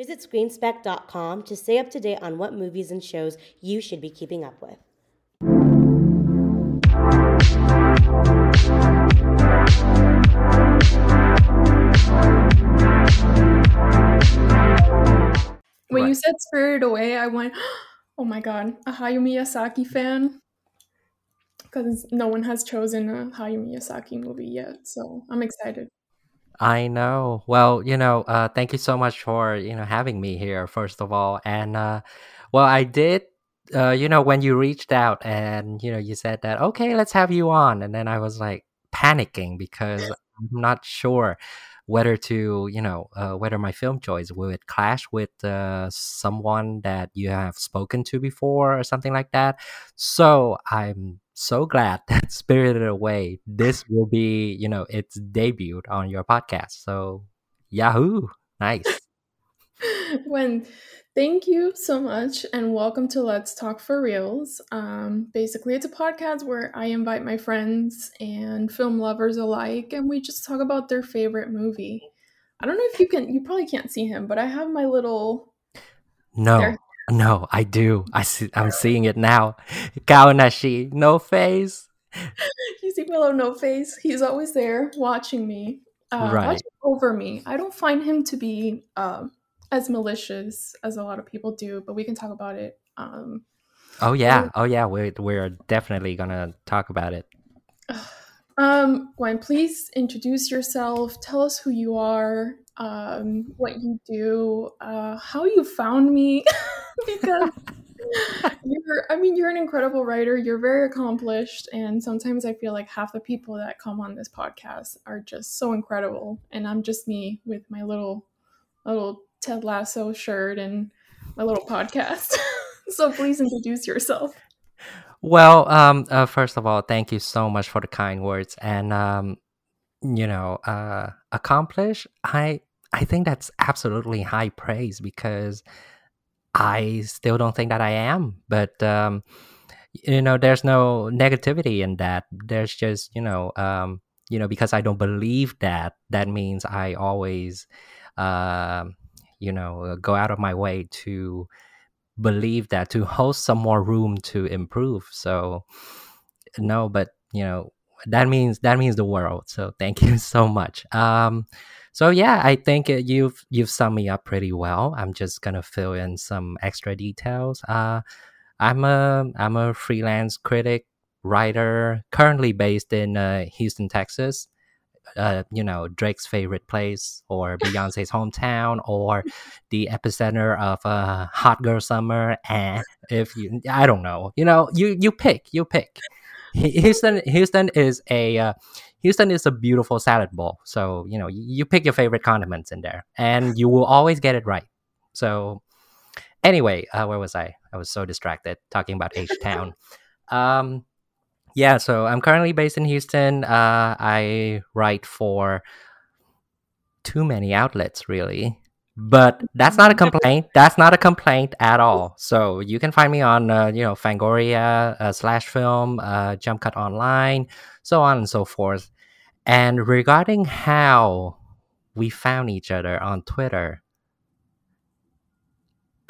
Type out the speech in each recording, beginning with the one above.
Visit screenspeck.com to stay up to date on what movies and shows you should be keeping up with. When you said Spirited Away, I went, oh my god, a Hayao Miyazaki fan. Because no one has chosen a Hayao Miyazaki movie yet, so I'm excited. I know. Well, you know, uh, thank you so much for you know having me here. First of all, and uh, well, I did. Uh, you know, when you reached out and you know you said that okay, let's have you on, and then I was like panicking because I'm not sure whether to you know uh, whether my film choice would clash with uh, someone that you have spoken to before or something like that. So I'm so glad that Spirited Away, this will be, you know, its debut on your podcast. So, Yahoo! Nice. when thank you so much and welcome to Let's Talk for Reels. Um, basically, it's a podcast where I invite my friends and film lovers alike, and we just talk about their favorite movie. I don't know if you can, you probably can't see him, but I have my little. No. There. No, I do. I see. I'm seeing it now. Kaonashi, no face. you see my no face. He's always there watching me, uh, right. watching over me. I don't find him to be um, as malicious as a lot of people do, but we can talk about it. Um, oh yeah, oh yeah. We're we're definitely gonna talk about it. Um, Nguyên, please introduce yourself. Tell us who you are um, what you do, uh, how you found me, because you're, I mean, you're an incredible writer. You're very accomplished. And sometimes I feel like half the people that come on this podcast are just so incredible. And I'm just me with my little, little Ted Lasso shirt and my little podcast. so please introduce yourself. Well, um, uh, first of all, thank you so much for the kind words. And, um, you know, uh, accomplish, I I think that's absolutely high praise because I still don't think that I am. But um, you know, there's no negativity in that. There's just you know, um, you know, because I don't believe that. That means I always, uh, you know, go out of my way to believe that to host some more room to improve. So no, but you know, that means that means the world. So thank you so much. Um, so yeah, I think you've you've summed me up pretty well. I'm just gonna fill in some extra details. Uh, I'm a I'm a freelance critic writer currently based in uh, Houston, Texas. Uh, you know Drake's favorite place, or Beyonce's hometown, or the epicenter of uh, hot girl summer. And if you, I don't know, you know, you you pick, you pick. Houston, Houston is a uh, Houston is a beautiful salad bowl. So, you know, you pick your favorite condiments in there and you will always get it right. So, anyway, uh, where was I? I was so distracted talking about H Town. um, yeah, so I'm currently based in Houston. Uh, I write for too many outlets, really. But that's not a complaint. That's not a complaint at all. So you can find me on, uh, you know, Fangoria uh, slash film, uh, Jump Cut Online, so on and so forth. And regarding how we found each other on Twitter,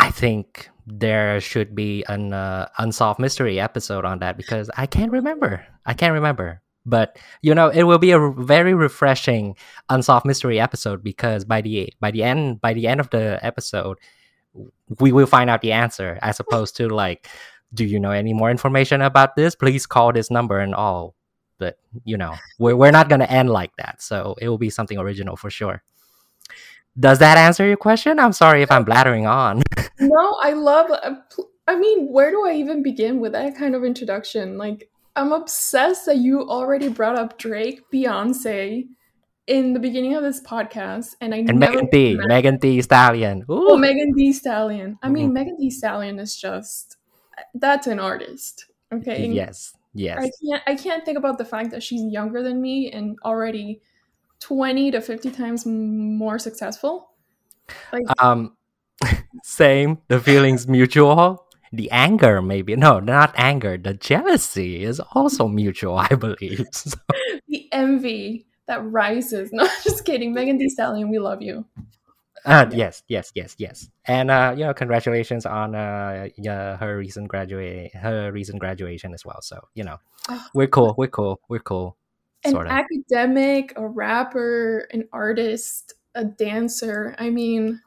I think there should be an uh, unsolved mystery episode on that because I can't remember. I can't remember. But you know, it will be a very refreshing unsolved mystery episode because by the by the end by the end of the episode, we will find out the answer as opposed to like, do you know any more information about this? Please call this number and all. But you know, we're we're not gonna end like that. So it will be something original for sure. Does that answer your question? I'm sorry if I'm blathering on. no, I love. Uh, I mean, where do I even begin with that kind of introduction? Like, I'm obsessed that you already brought up Drake, Beyonce in the beginning of this podcast, and I and Megan Thee, Megan Thee Stallion. Ooh. Oh, Megan Thee Stallion. I mean, mm-hmm. Megan Thee Stallion is just that's an artist. Okay. Yes. Yes. I can't. I can't think about the fact that she's younger than me and already twenty to fifty times more successful. Like, um, same. The feelings mutual the anger maybe no not anger the jealousy is also mutual i believe so. the envy that rises no just kidding megan Thee Stallion we love you Uh, yes, yes, yes, yes. And uh, you know, congratulations on uh, yeah, her recent graduate, her recent graduation as well. So you know, Oh, we're cool, we're cool, we're cool. an Sort of. academic, a rapper, an artist, a dancer. I mean,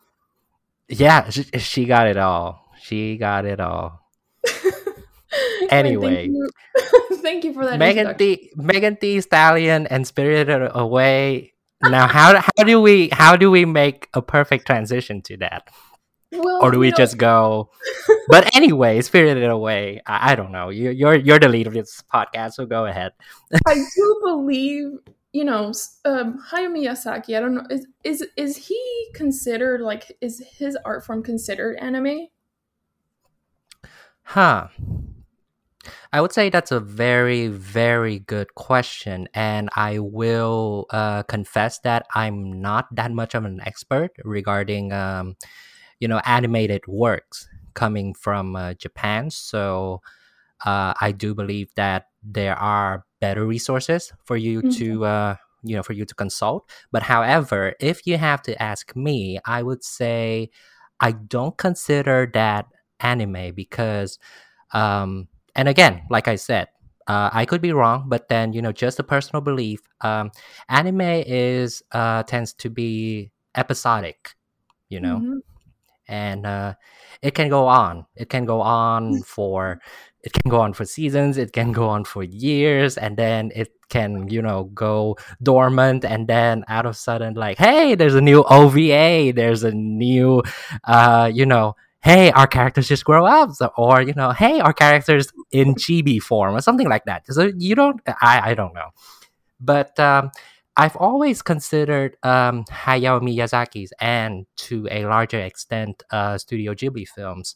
Yeah, she, she got it all. She got it all. Anyway. thank you, thank you for that. Megan. D, Megan D Stallion and Spirited Away. Now, how how do we how do we make a perfect transition to that, Well, or do we know, just go? But anyway, Spirited Away. I, I don't know. You, you're you're the lead of this podcast, so go ahead. I do believe, you know, um, Hayao Miyazaki. I don't know. Is is is he considered like is his art form considered anime? Huh. I would say that's a very, very good question. And I will uh, confess that I'm not that much of an expert regarding, um, you know, animated works coming from uh, Japan. So uh, I do believe that there are better resources for you Mhm. to, uh, you know, for you to consult. But however, if you have to ask me, I would say I don't consider that anime because um and again like i said uh, i could be wrong but then you know just a personal belief um anime is uh tends to be episodic you know? Mhm. and uh it can go on. It can go on for it can go on for seasons it can go on for years and then it can you know go dormant and then out of sudden like hey there's a new ova there's a new uh you know hey our characters just grow up or you know hey our characters in chibi form or something like that so you don't i i don't know but um I've always considered um, Hayao Miyazaki's and to a larger extent uh, Studio Ghibli films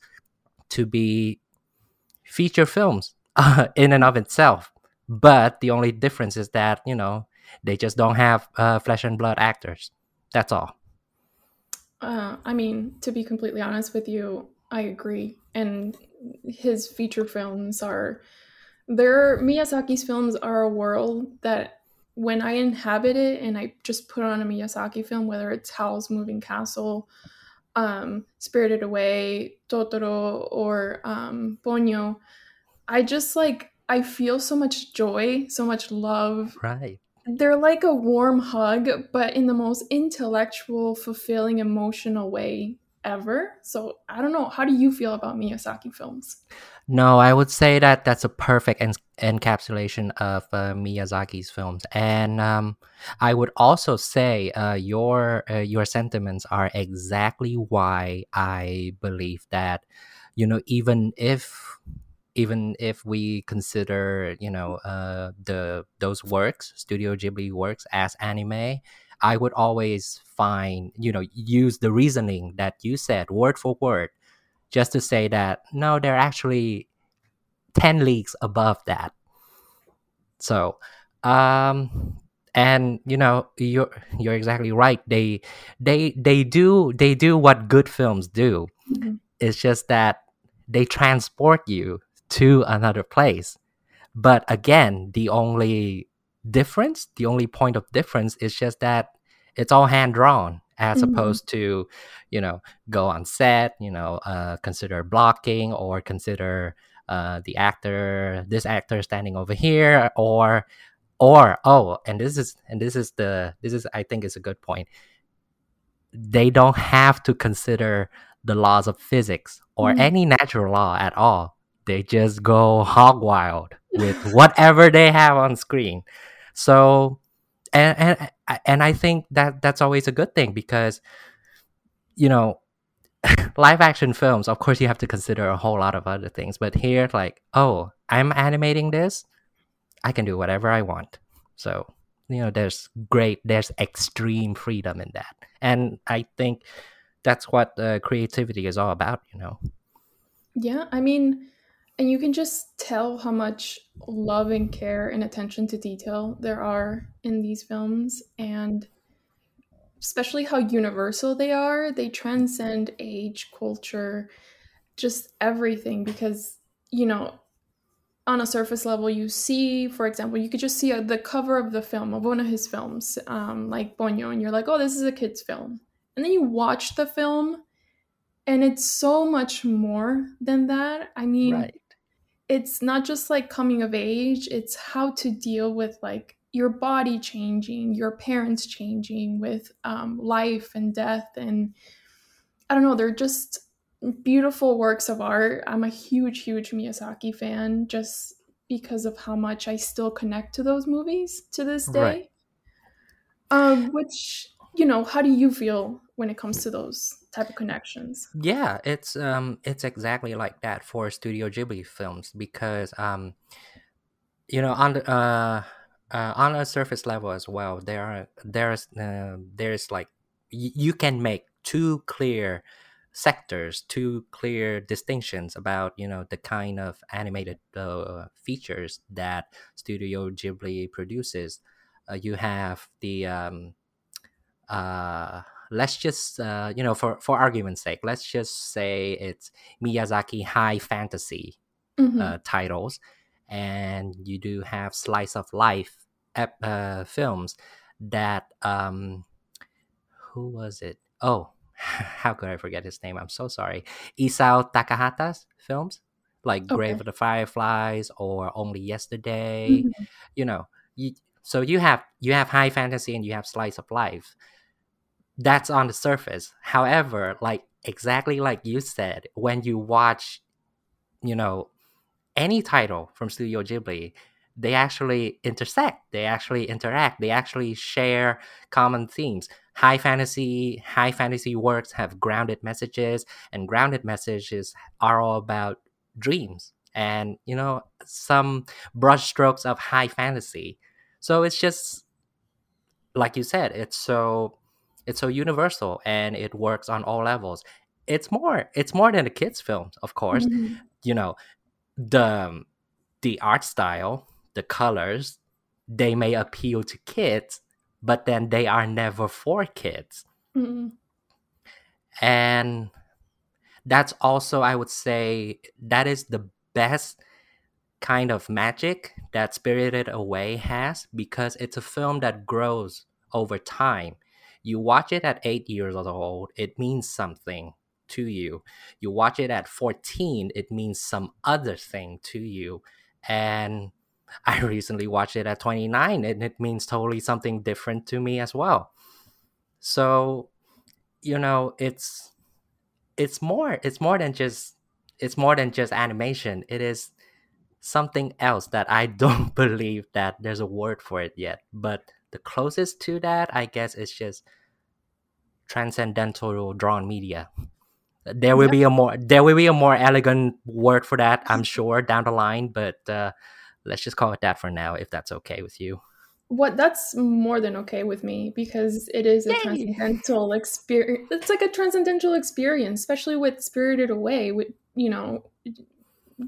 to be feature films uh, in and of itself. But the only difference is that, you know, they just don't have uh, flesh and blood actors. That's all. Uh, I mean, to be completely honest with you, I agree. And his feature films are, their Miyazaki's films are a world that when I inhabit it and I just put on a Miyazaki film, whether it's Howl's Moving Castle, um, Spirited Away, Totoro, or um, Ponyo, I just like, I feel so much joy, so much love, Right. They're like a warm hug, but in the most intellectual, fulfilling, emotional way ever. So I don't know. How do you feel about Miyazaki films? No, I would say that that's a perfect en- encapsulation of uh, Miyazaki's films, and um, I would also say uh, your uh, your sentiments are exactly why I believe that you know even if even if we consider you know uh, the those works Studio Ghibli works as anime, I would always find you know use the reasoning that you said word for word just to say that no, they're actually 10 leagues above that. So, um, and you know, you're you're exactly right. They they they do they do what good films do. Mhm. It's just that they transport you to another place. But again, the only difference, the only point of difference is just that it's all hand drawn as Mhm. opposed to, you know, go on set, you know, uh, consider blocking or consider uh, the actor, this actor standing over here, or, or oh, and this is and this is the this is I think is a good point. They don't have to consider the laws of physics or Mhm. any natural law at all. They just go hog wild with whatever they have on screen. So, and and and I think that that's always a good thing because, you know, live action films. Of course, you have to consider a whole lot of other things. But here, like, oh, I'm animating this. I can do whatever I want. So you know, there's great, there's extreme freedom in that, and I think that's what uh, creativity is all about. You know. Yeah, I mean, and you can just tell how much love and care and attention to detail there are in these films, and especially how universal they are. They transcend age, culture, just everything because, you know, on a surface level, you see, for example, you could just see uh the cover of the film of one of his films, um, like Ponyo, and you're like, oh, this is a kid's film. and then you watch the film and it's so much more than that. I mean, right. It's not just like coming of age, it's how to deal with like your body changing, your parents changing with um, life and death. And I don't know, they're just beautiful works of art. I'm a huge, huge Miyazaki fan just because of how much I still connect to those movies to this day. Right. Um, which, you know, how do you feel when it comes to those type of connections? Yeah, it's um it's exactly like that for Studio Ghibli films because um you know on the uh uh, on a surface level as well there are there's uh, there's like y- you can make two clear sectors two clear distinctions about you know the kind of animated uh, features that studio ghibli produces uh, you have the um, uh, let's just uh, you know for for argument's sake let's just say it's miyazaki high fantasy mm-hmm. uh, titles and you do have slice of life uh, films that um who was it oh how could i forget his name i'm so sorry isao takahata's films like okay. grave of the fireflies or only yesterday mm-hmm. you know you, so you have you have high fantasy and you have slice of life that's on the surface however like exactly like you said when you watch you know any title from Studio Ghibli, they actually intersect, they actually interact, they actually share common themes. High fantasy, high fantasy works have grounded messages, and grounded messages are all about dreams and you know some brushstrokes of high fantasy. So it's just like you said, it's so it's so universal and it works on all levels. It's more it's more than a kids film, of course. Mm-hmm. You know, the the art style, the colors, they may appeal to kids, but then they are never for kids. Mm-hmm. And that's also, I would say, that is the best kind of magic that Spirited Away has because it's a film that grows over time. You watch it at eight years old, it means something to you. You watch it at 14, it means some other thing to you. And I recently watched it at 29 and it means totally something different to me as well. So, you know, it's it's more it's more than just it's more than just animation. It is something else that I don't believe that there's a word for it yet. But the closest to that, I guess, is just transcendental drawn media. There will be a more there will be a more elegant word for that i'm sure down the line but uh, let's just call it that for now if that's okay with you. What that's more than okay with me because it is a Yay! transcendental experience it's like a transcendental experience especially with spirited away with you know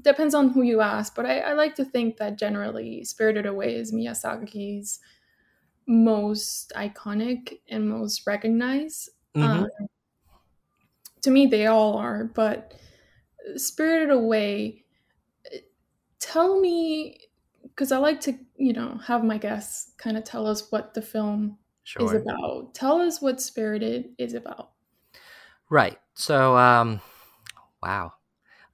depends on who you ask but I, I like to think that generally spirited away is miyazaki's most iconic and most recognized. Mm-hmm. um, to me they all are but spirited away tell me because i like to you know have my guests kind of tell us what the film sure. is about. Tell us what spirited is about. Right. So um wow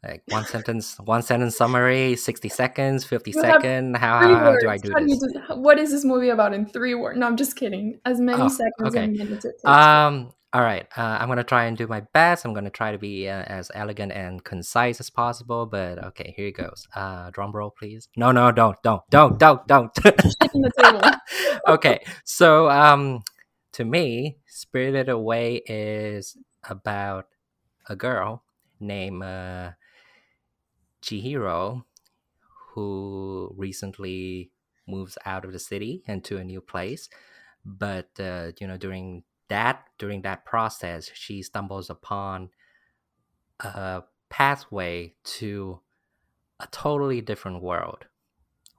like one sentence one sentence summary 60 seconds 50 seconds how, how, do i do how this do do, what is this movie about in three words no i'm just kidding as many oh, seconds okay. and minutes it takes um all right, uh, I'm gonna try and do my best. I'm gonna try to be uh, as elegant and concise as possible. But okay, here it goes. Uh, drum roll, please. No, no, don't, don't, don't, don't, don't. okay, so um, to me, Spirited Away is about a girl named uh, Chihiro who recently moves out of the city into a new place. But uh, you know, during that during that process she stumbles upon a pathway to a totally different world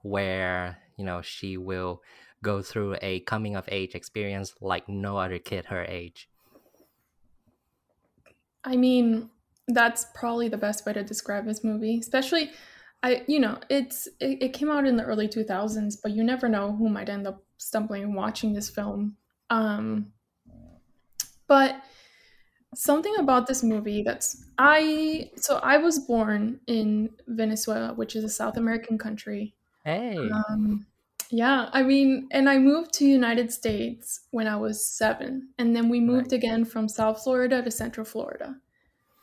where you know she will go through a coming of age experience like no other kid her age i mean that's probably the best way to describe this movie especially i you know it's it, it came out in the early 2000s but you never know who might end up stumbling and watching this film um but something about this movie that's I so I was born in Venezuela, which is a South American country. Hey. Um, yeah, I mean, and I moved to United States when I was seven, and then we moved again from South Florida to Central Florida.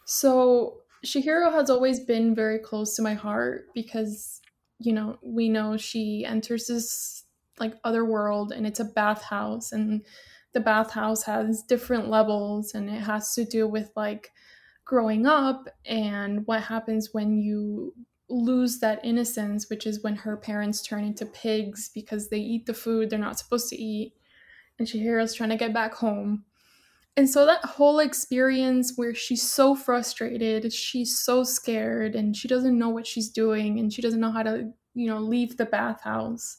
So Chihiro has always been very close to my heart because, you know, we know she enters this like other world and it's a bathhouse and the bathhouse has different levels and it has to do with like growing up and what happens when you lose that innocence, which is when her parents turn into pigs because they eat the food they're not supposed to eat. And Chihiro's trying to get back home. And so that whole experience where she's so frustrated, she's so scared, and she doesn't know what she's doing, and she doesn't know how to, you know, leave the bathhouse.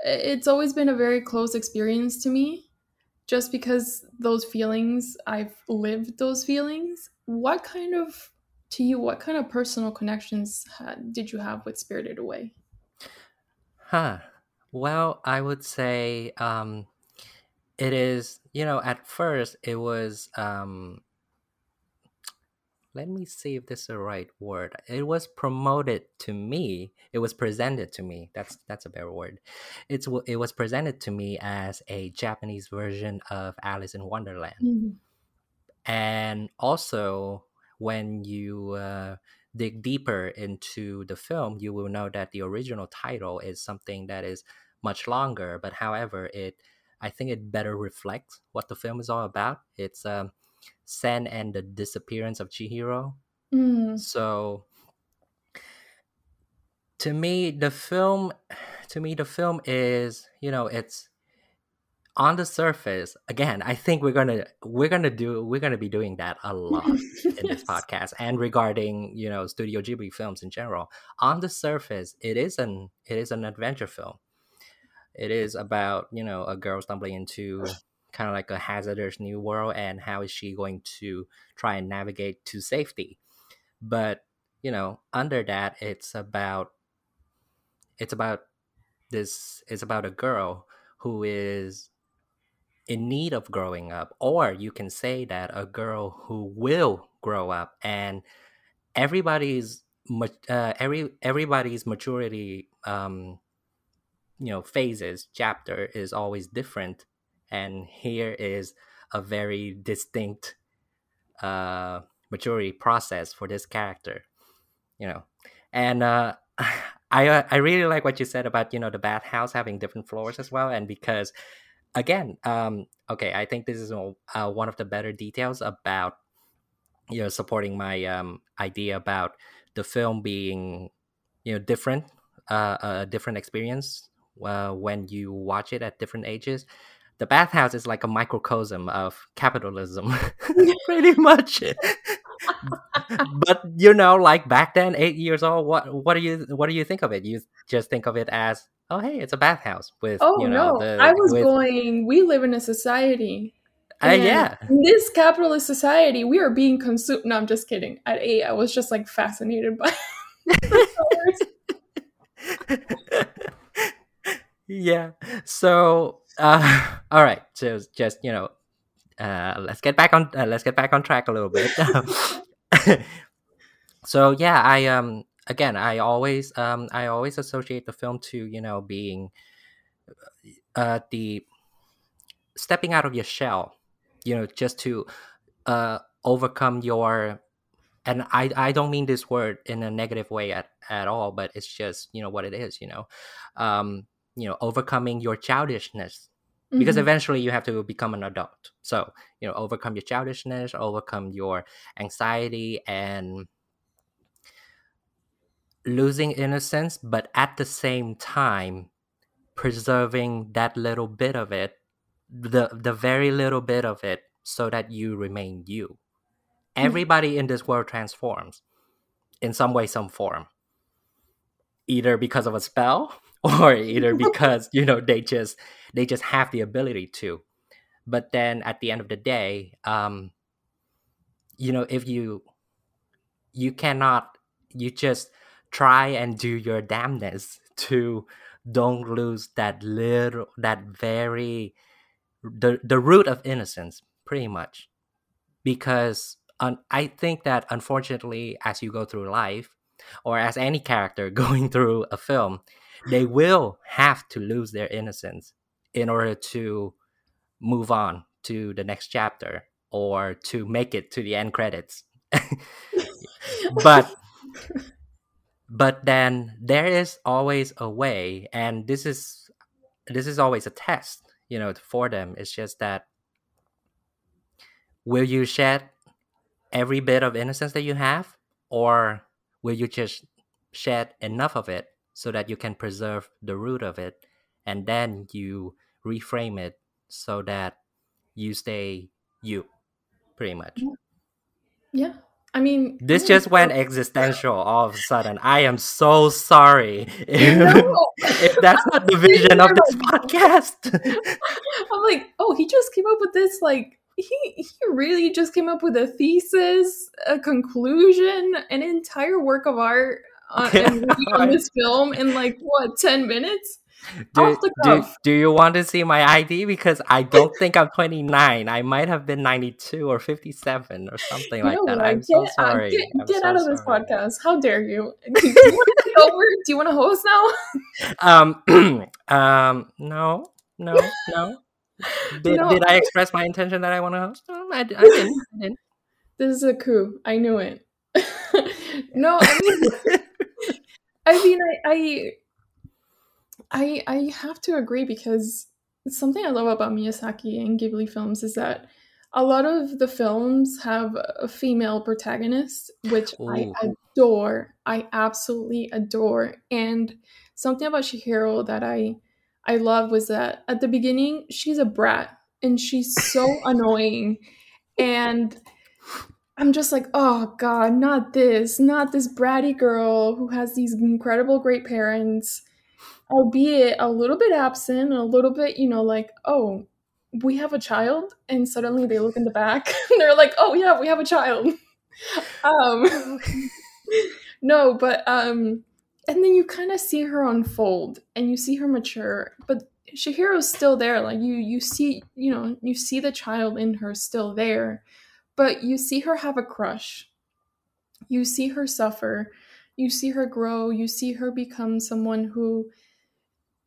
It's always been a very close experience to me, just because those feelings, I've lived those feelings. What kind of, to you, what kind of personal connections did you have with Spirited Away? Huh. Well, I would say um, it is. You know, at first it was. Um, let me see if this is the right word. It was promoted to me. It was presented to me. That's that's a better word. It's it was presented to me as a Japanese version of Alice in Wonderland. Mhm. and also when you uh, dig deeper into the film you will know that the original title is something that is much longer but however it i think it better reflects what the film is all about. It's um, sen and the disappearance of chihiro. Mm. so to me the film to me the film is you know it's on the surface again i think we're gonna we're gonna do we're gonna be doing that a lot in this podcast and regarding you know studio ghibli films in general. On the surface it is an it is an adventure film it is about you know a girl stumbling into kind of like a hazardous new world and how is she going to try and navigate to safety. But you know under that it's about it's about this it's about a girl who is in need of growing up or you can say that a girl who will grow up and everybody's uh, every everybody's maturity um you know phases chapter is always different and here is a very distinct uh maturity process for this character you know. And uh i uh, i really like what you said about you know the bathhouse having different floors as well and because again um okay i think this is uh, one of the better details about you know supporting my um idea about the film being you know different uh a different experience uh, when you watch it at different ages the bathhouse is like a microcosm of capitalism pretty much but you know like back then eight years old what what do you what do you think of it you just think of it as oh hey it's a bathhouse with Oh you know no, the I was with going, we live in a society. uh, yeah in this capitalist society, we are being consumed. No, I'm just kidding. At eight, I was just like fascinated by. yeah. So uh all right. So just you know uh let's get back on uh, let's get back on track a little bit. So yeah i um again i always um i always associate the film to you know being uh the stepping out of your shell you know just to uh overcome your and i i don't mean this word in a negative way at at all but it's just you know what it is you know? Um you know overcoming your childishness. Because Mhm. eventually you have to become an adult. So you know overcome your childishness overcome your anxiety and losing innocence but at the same time preserving that little bit of it the the very little bit of it so that you remain you. Everybody in this world transforms in some way some form. Either because of a spell or either because you know they just they just have the ability to. But then at the end of the day um you know if you you cannot you just try and do your damnness to don't lose that little that very the the root of innocence pretty much. Because I think that unfortunately, as you go through life, or as any character going through a film, they will have to lose their innocence in order to move on to the next chapter or to make it to the end credits. but but then there is always a way and this is this is always a test you know for them it's just that will you shed every bit of innocence that you have or will you just shed enough of it so that you can preserve the root of it and then you reframe it so that you stay you pretty much yeah I mean, this just went existential all of a sudden. I am so sorry if, no. if that's not the vision of this podcast. I'm like, oh, he just came up with this like he he really just came up with a thesis, a conclusion, an entire work of art on, on this film in like what ten minutes. Do, do, do, you want to see my ID? Because I don't think I'm 29. I might have been 92 or 57 or something like that. I'm get, so sorry. Uh, get, get so out of this podcast. How dare you? Do you want to over? Do you want to host now? um, um, no, no, no. Did, no. did I express my intention that I want to host? No, I, I, didn't, I didn't. This is a coup. I knew it. no, I mean, I mean, I, I I I have to agree because something I love about Miyazaki and Ghibli films is that a lot of the films have a female protagonist, which Ooh. I adore. I absolutely adore. And something about Chihiro that I I love was that at the beginning she's a brat and she's so annoying. And I'm just like, oh God, not this, not this bratty girl who has these incredible great parents albeit a little bit absent, a little bit, you know, like, oh, we have a child, and suddenly they look in the back and they're like, oh yeah, we have a child. um, no, but um, and then you kind of see her unfold and you see her mature, but Chihiro's still there. Like you, you see, you know, you see the child in her still there, but you see her have a crush. You see her suffer. You see her grow. You see her become someone who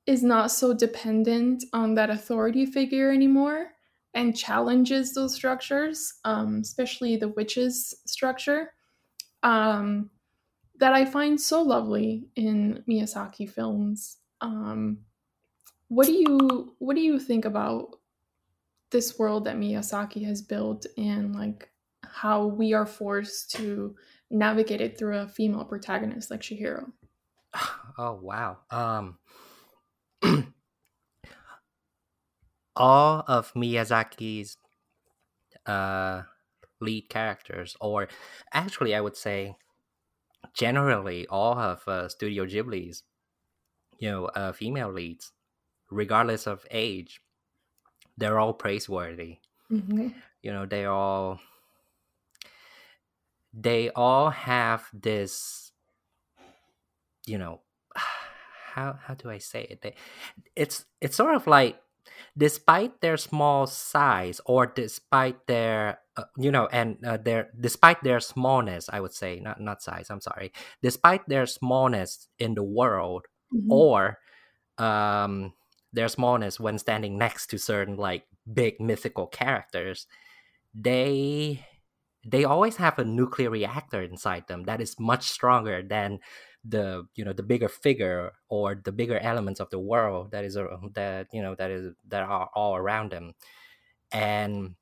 is not so dependent on that authority figure anymore and challenges those structures, um, especially the witches structure, um, that I find so lovely in Miyazaki films. Um, what do you what do you think about this world that Miyazaki has built and like how we are forced to navigate it through a female protagonist like Chihiro? Oh wow. Um all of Miyazaki's uh, lead characters, or actually, I would say, generally, all of uh, Studio Ghibli's, you know, uh, female leads, regardless of age, they're all praiseworthy. Mm-hmm. You know, they all they all have this, you know, how how do I say it? They, it's it's sort of like despite their small size or despite their uh, you know and uh, their despite their smallness i would say not not size i'm sorry despite their smallness in the world mm-hmm. or um their smallness when standing next to certain like big mythical characters they they always have a nuclear reactor inside them that is much stronger than the you know the bigger figure or the bigger elements of the world that is uh, that you know that is that are all around them. And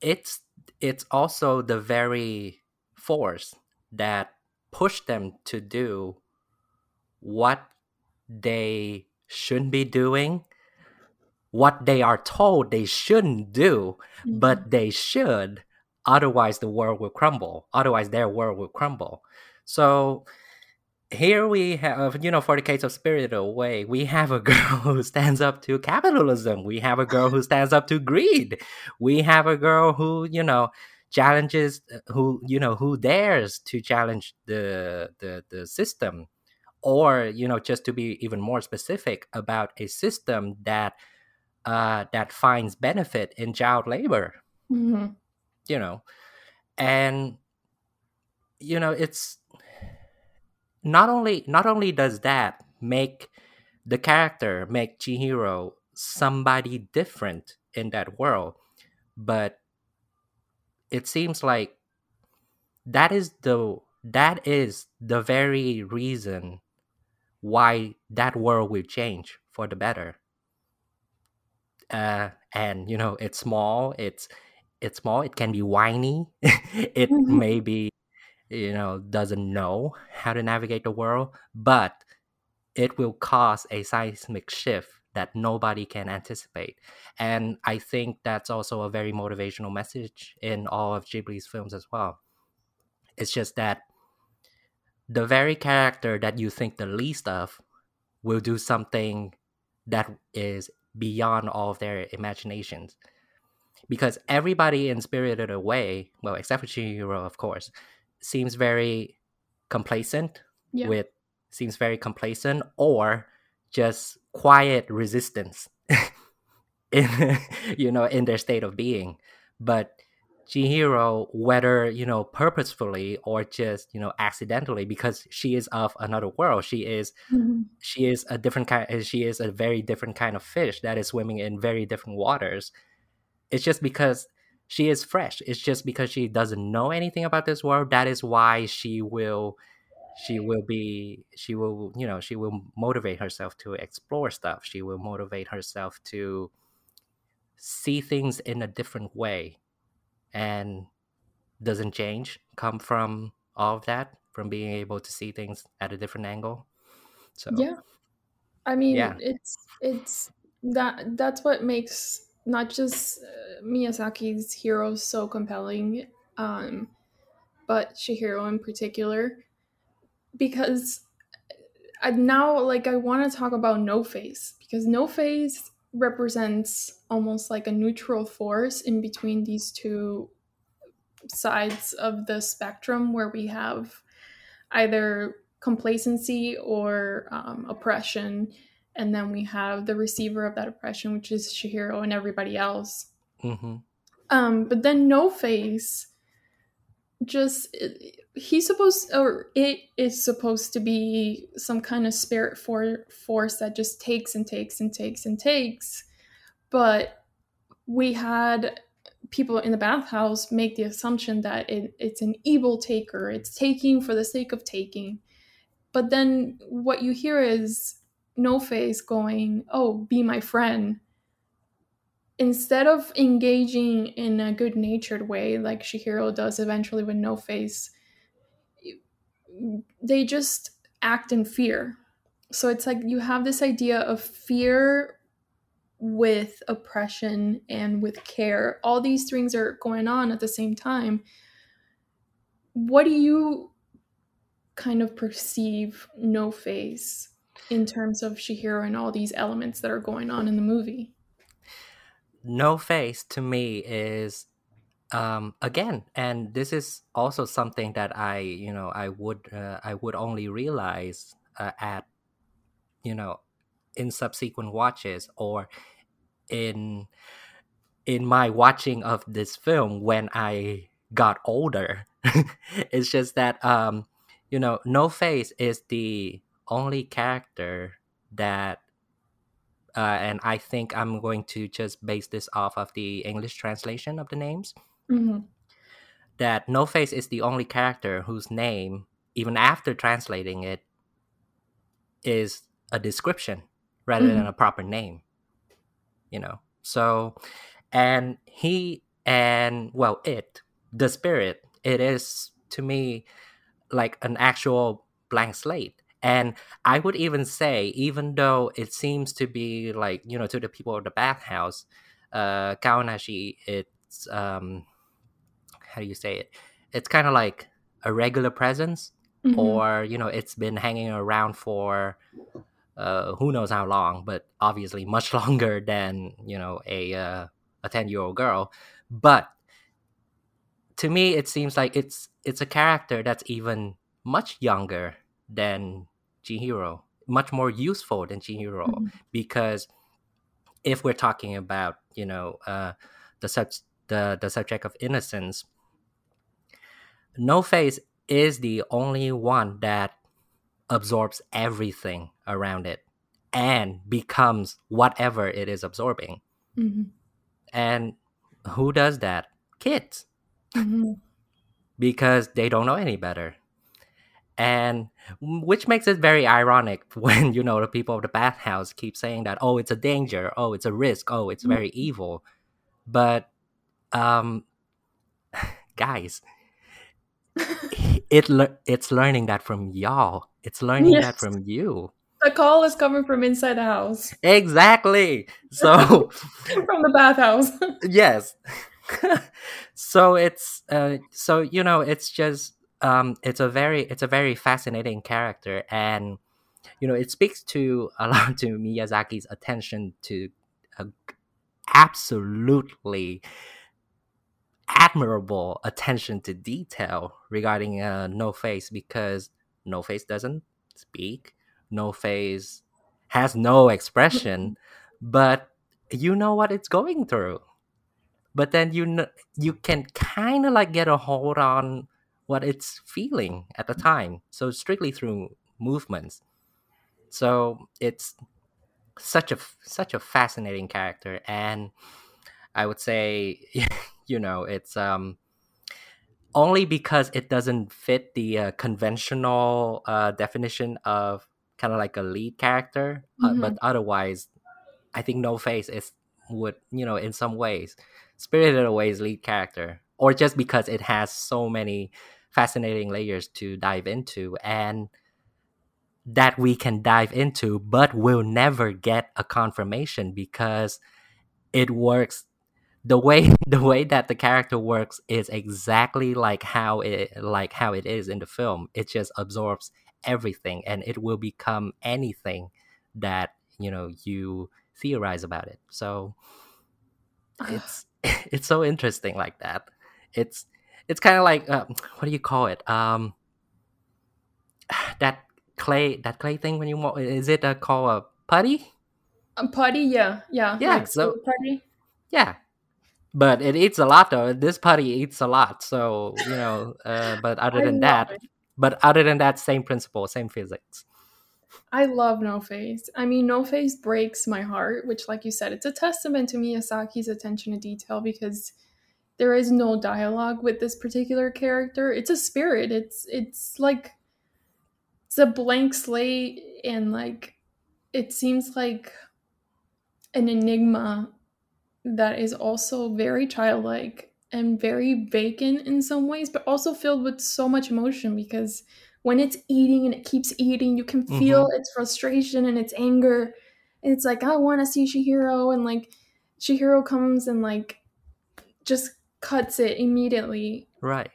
it's it's also the very force that pushed them to do what they shouldn't be doing what they are told they shouldn't do mm-hmm. but they should otherwise the world will crumble otherwise their world will crumble so here we have, you know, for the case of Spirited Away, we have a girl who stands up to capitalism. We have a girl who stands up to greed. We have a girl who, you know, challenges, uh, who, you know, who dares to challenge the the the system, or you know, just to be even more specific about a system that uh, that finds benefit in child labor. hmm you know and you know it's not only not only does that make the character make Chihiro somebody different in that world but it seems like that is the that is the very reason why that world will change for the better. Uh and you know it's small it's it's small it can be whiny it hmm maybe you know doesn't know how to navigate the world but it will cause a seismic shift that nobody can anticipate. And i think that's also a very motivational message in all of ghibli's films as well. It's just that the very character that you think the least of will do something that is beyond all of their imaginations because everybody in spirited away well except for chihiro of course seems very complacent Yeah. with seems very complacent or just quiet resistance in you know in their state of being but Chihiro, whether you know purposefully or just you know accidentally, because she is of another world, she is hmm she is a different kind. She is a very different kind of fish that is swimming in very different waters. It's just because she is fresh. It's just because she doesn't know anything about this world. That is why she will she will be she will you know she will motivate herself to explore stuff. She will motivate herself to see things in a different way and doesn't change come from all of that from being able to see things at a different angle so Yeah. I mean, yeah it's it's that that's what makes not just uh, Miyazaki's heroes so compelling, um, but Chihiro in particular, because I now like I want to talk about No Face because No Face represents almost like a neutral force in between these two sides of the spectrum where we have either complacency or um, oppression. And then we have the receiver of that oppression which is chihiro and everybody else. Hmm um, but then no face just he's supposed or it is supposed to be some kind of spirit for force that just takes and takes and takes and takes. But we had people in the bathhouse make the assumption that it, it's an evil taker. It's taking for the sake of taking. But then what you hear is no face going oh be my friend. Instead of engaging in a good natured way like chihiro does eventually with no face they just act in fear. So it's like you have this idea of fear with oppression and with care. All these things are going on at the same time. What do you kind of perceive no face in terms of chihiro and all these elements that are going on in the movie? No face to me is um again and this is also something that i you know i would uh, i would only realize uh, at you know in subsequent watches or in in my watching of this film when i got older. It's just that um you know no face is the only character that uh, and i think i'm going to just base this off of the english translation of the names mm-hmm. that no face is the only character whose name even after translating it is a description rather than Mhm. a proper name you know so and he and well it the spirit it is to me like an actual blank slate and i would even say even though it seems to be like you know to the people of the bathhouse uh kaonashi it's um how do you say it it's kind of like a regular presence Mhm. or you know it's been hanging around for uh, who knows how long, but obviously much longer than you know a uh, a ten year old girl. But to me, it seems like it's it's a character that's even much younger than Chihiro, much more useful than Chihiro, Mhm. because if we're talking about you know uh, the sub the the subject of innocence, No Face is the only one that absorbs everything around it and becomes whatever it is absorbing. Mm-hmm. And who does that? Kids. Mm-hmm. Because they don't know any better. And which makes it very ironic when, you know, the people of the bathhouse keep saying that, oh, it's a danger, oh, it's a risk, oh, it's very evil. But, um, guys, it le- it's learning that from y'all. It's learning that from you. The call is coming from inside the house, Exactly. So from the bathhouse. yes. so it's uh so you know it's just um it's a very it's a very fascinating character and you know it speaks to a lot to Miyazaki's attention to a absolutely admirable attention to detail regarding uh, No Face because No Face doesn't speak, No Face has no expression, but you know what it's going through. But then you kn- you can kind of like get a hold on what it's feeling at the time. So strictly through movements. So it's such a such a fascinating character and I would say you know it's um only because it doesn't fit the uh, conventional uh, definition of kind of like a lead character uh, but otherwise i think no face is would you know in some ways spirited away's lead character or just because it has so many fascinating layers to dive into and that we can dive into but we'll never get a confirmation because it works the way the way that the character works is exactly like how it like how it is in the film it just absorbs everything and it will become anything that you know you theorize about it so it's it's so interesting like that it's it's kind of like uh, what do you call it um that clay that clay thing when you mo- is it uh, called a putty A putty, yeah, yeah, Yeah, like so- putty. Yeah. But it eats a lot though. This putty eats a lot. So, you know, uh, but other than that, it. but other than that, same principle, same physics. I love No Face. I mean, No Face breaks my heart, which, like you said, it's a testament to Miyazaki's attention to detail because there is no dialogue with this particular character. It's a spirit. It's it's like it's a blank slate, and like it seems like an enigma that is also very childlike and very vacant in some ways, but also filled with so much emotion because when it's eating and it keeps eating, you can mm-hmm. feel its frustration and its anger. And it's like, I want to see Chihiro, and like Chihiro comes and like just cuts it immediately. Right.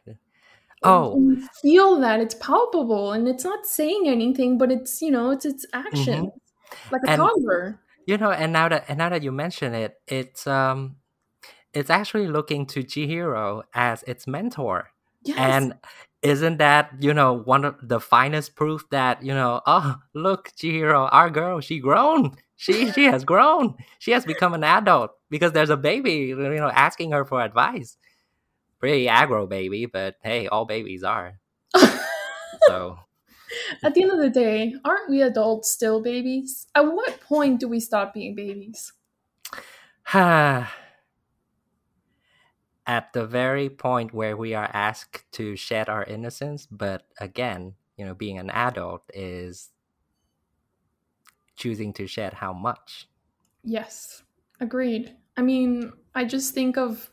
Oh, and you feel that it's palpable and it's not saying anything, but it's you know it's its action, mm-hmm. like a And- toddler. You know, and now that and now that you mention it, it's um it's actually looking to Chihiro as its mentor. Yes. And isn't that, you know, one of the finest proof that, you know, oh, look, Chihiro, our girl, she grown. She she has grown. She has become an adult because there's a baby, you know, asking her for advice. Pretty aggro baby, but hey, all babies are. So At the end of the day, aren't we adults still babies? At what point do we stop being babies? Ha. at the very point where we are asked to shed our innocence, but again, you know, being an adult is choosing to shed how much. Yes, agreed. I mean, I just think of,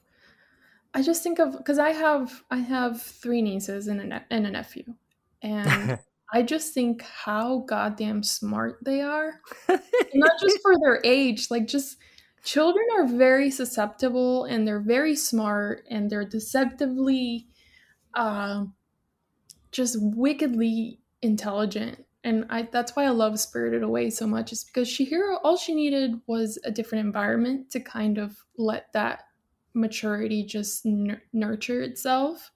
I just think of because I have I have three nieces and a ne- and a nephew, and I just think how goddamn smart they are. Not just for their age, like just children are very susceptible and they're very smart and they're deceptively, uh, just wickedly intelligent. And I that's why I love Spirited Away so much, is because Chihiro all she needed was a different environment to kind of let that maturity just nur- nurture itself.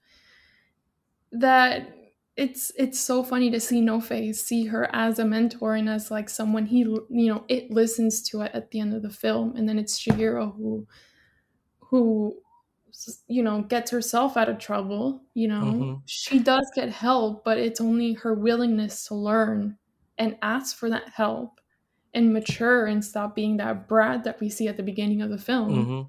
That it's it's so funny to see No Face see her as a mentor and as like someone he you know it listens to it at the end of the film, and then it's Chihiro who who you know gets herself out of trouble you know? Hmm she does get help but it's only her willingness to learn and ask for that help and mature and stop being that brat that we see at the beginning of the film. Hmm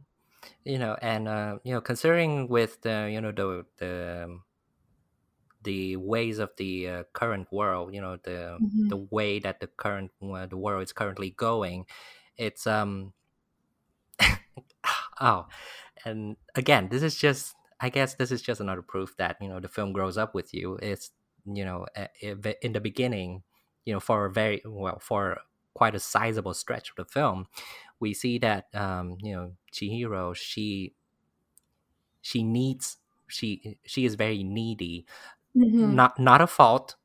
You know, and uh, you know, considering with the you know the the um, the ways of the uh, current world, you know, the Mhm. the way that the current uh, the world is currently going, it's um oh, and again, this is just I guess this is just another proof that you know the film grows up with you. It's you know in the beginning, you know, for a very well for quite a sizable stretch of the film, we see that um, you know Chihiro she she needs she she is very needy Mhm. not not a fault.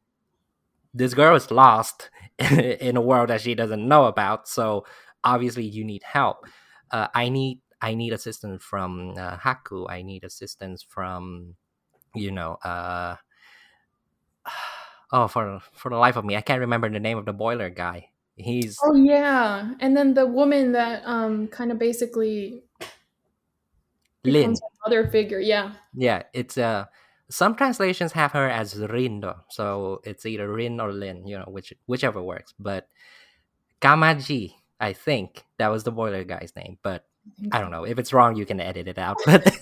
This girl is lost in a world that she doesn't know about so obviously you need help. Uh, i need i need assistance from uh, haku. I need assistance from you know uh oh for for the life of me i can't remember the name of the boiler guy. He's oh yeah. And then the woman that um kind of basically lin. becomes mother figure yeah. Yeah it's uh some translations have her as rin though so it's either rin or lin you know which whichever works but Kamaji, I think that was the boiler guy's name, but I don't know if it's wrong. You can edit it out. But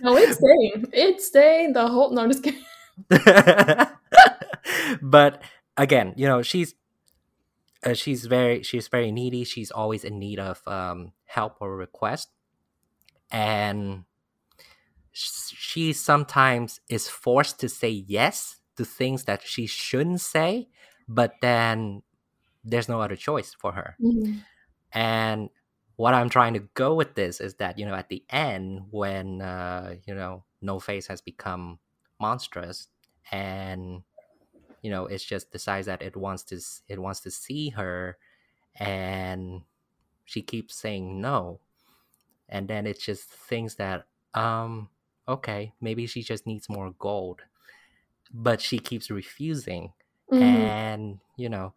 no it's staying it's staying the whole no I'm just kidding but again, you know, she's uh, she's very she's very needy. She's always in need of um, help or request, and sh- she sometimes is forced to say yes to things that she shouldn't say, but then there's no other choice for her. Mhm. And what I'm trying to go with this is that you know at the end when uh, you know No Face has become monstrous and you know it's just decides that it wants to it wants to see her and she keeps saying no and then it's just things that um okay maybe she just needs more gold but she keeps refusing Mhm. and you know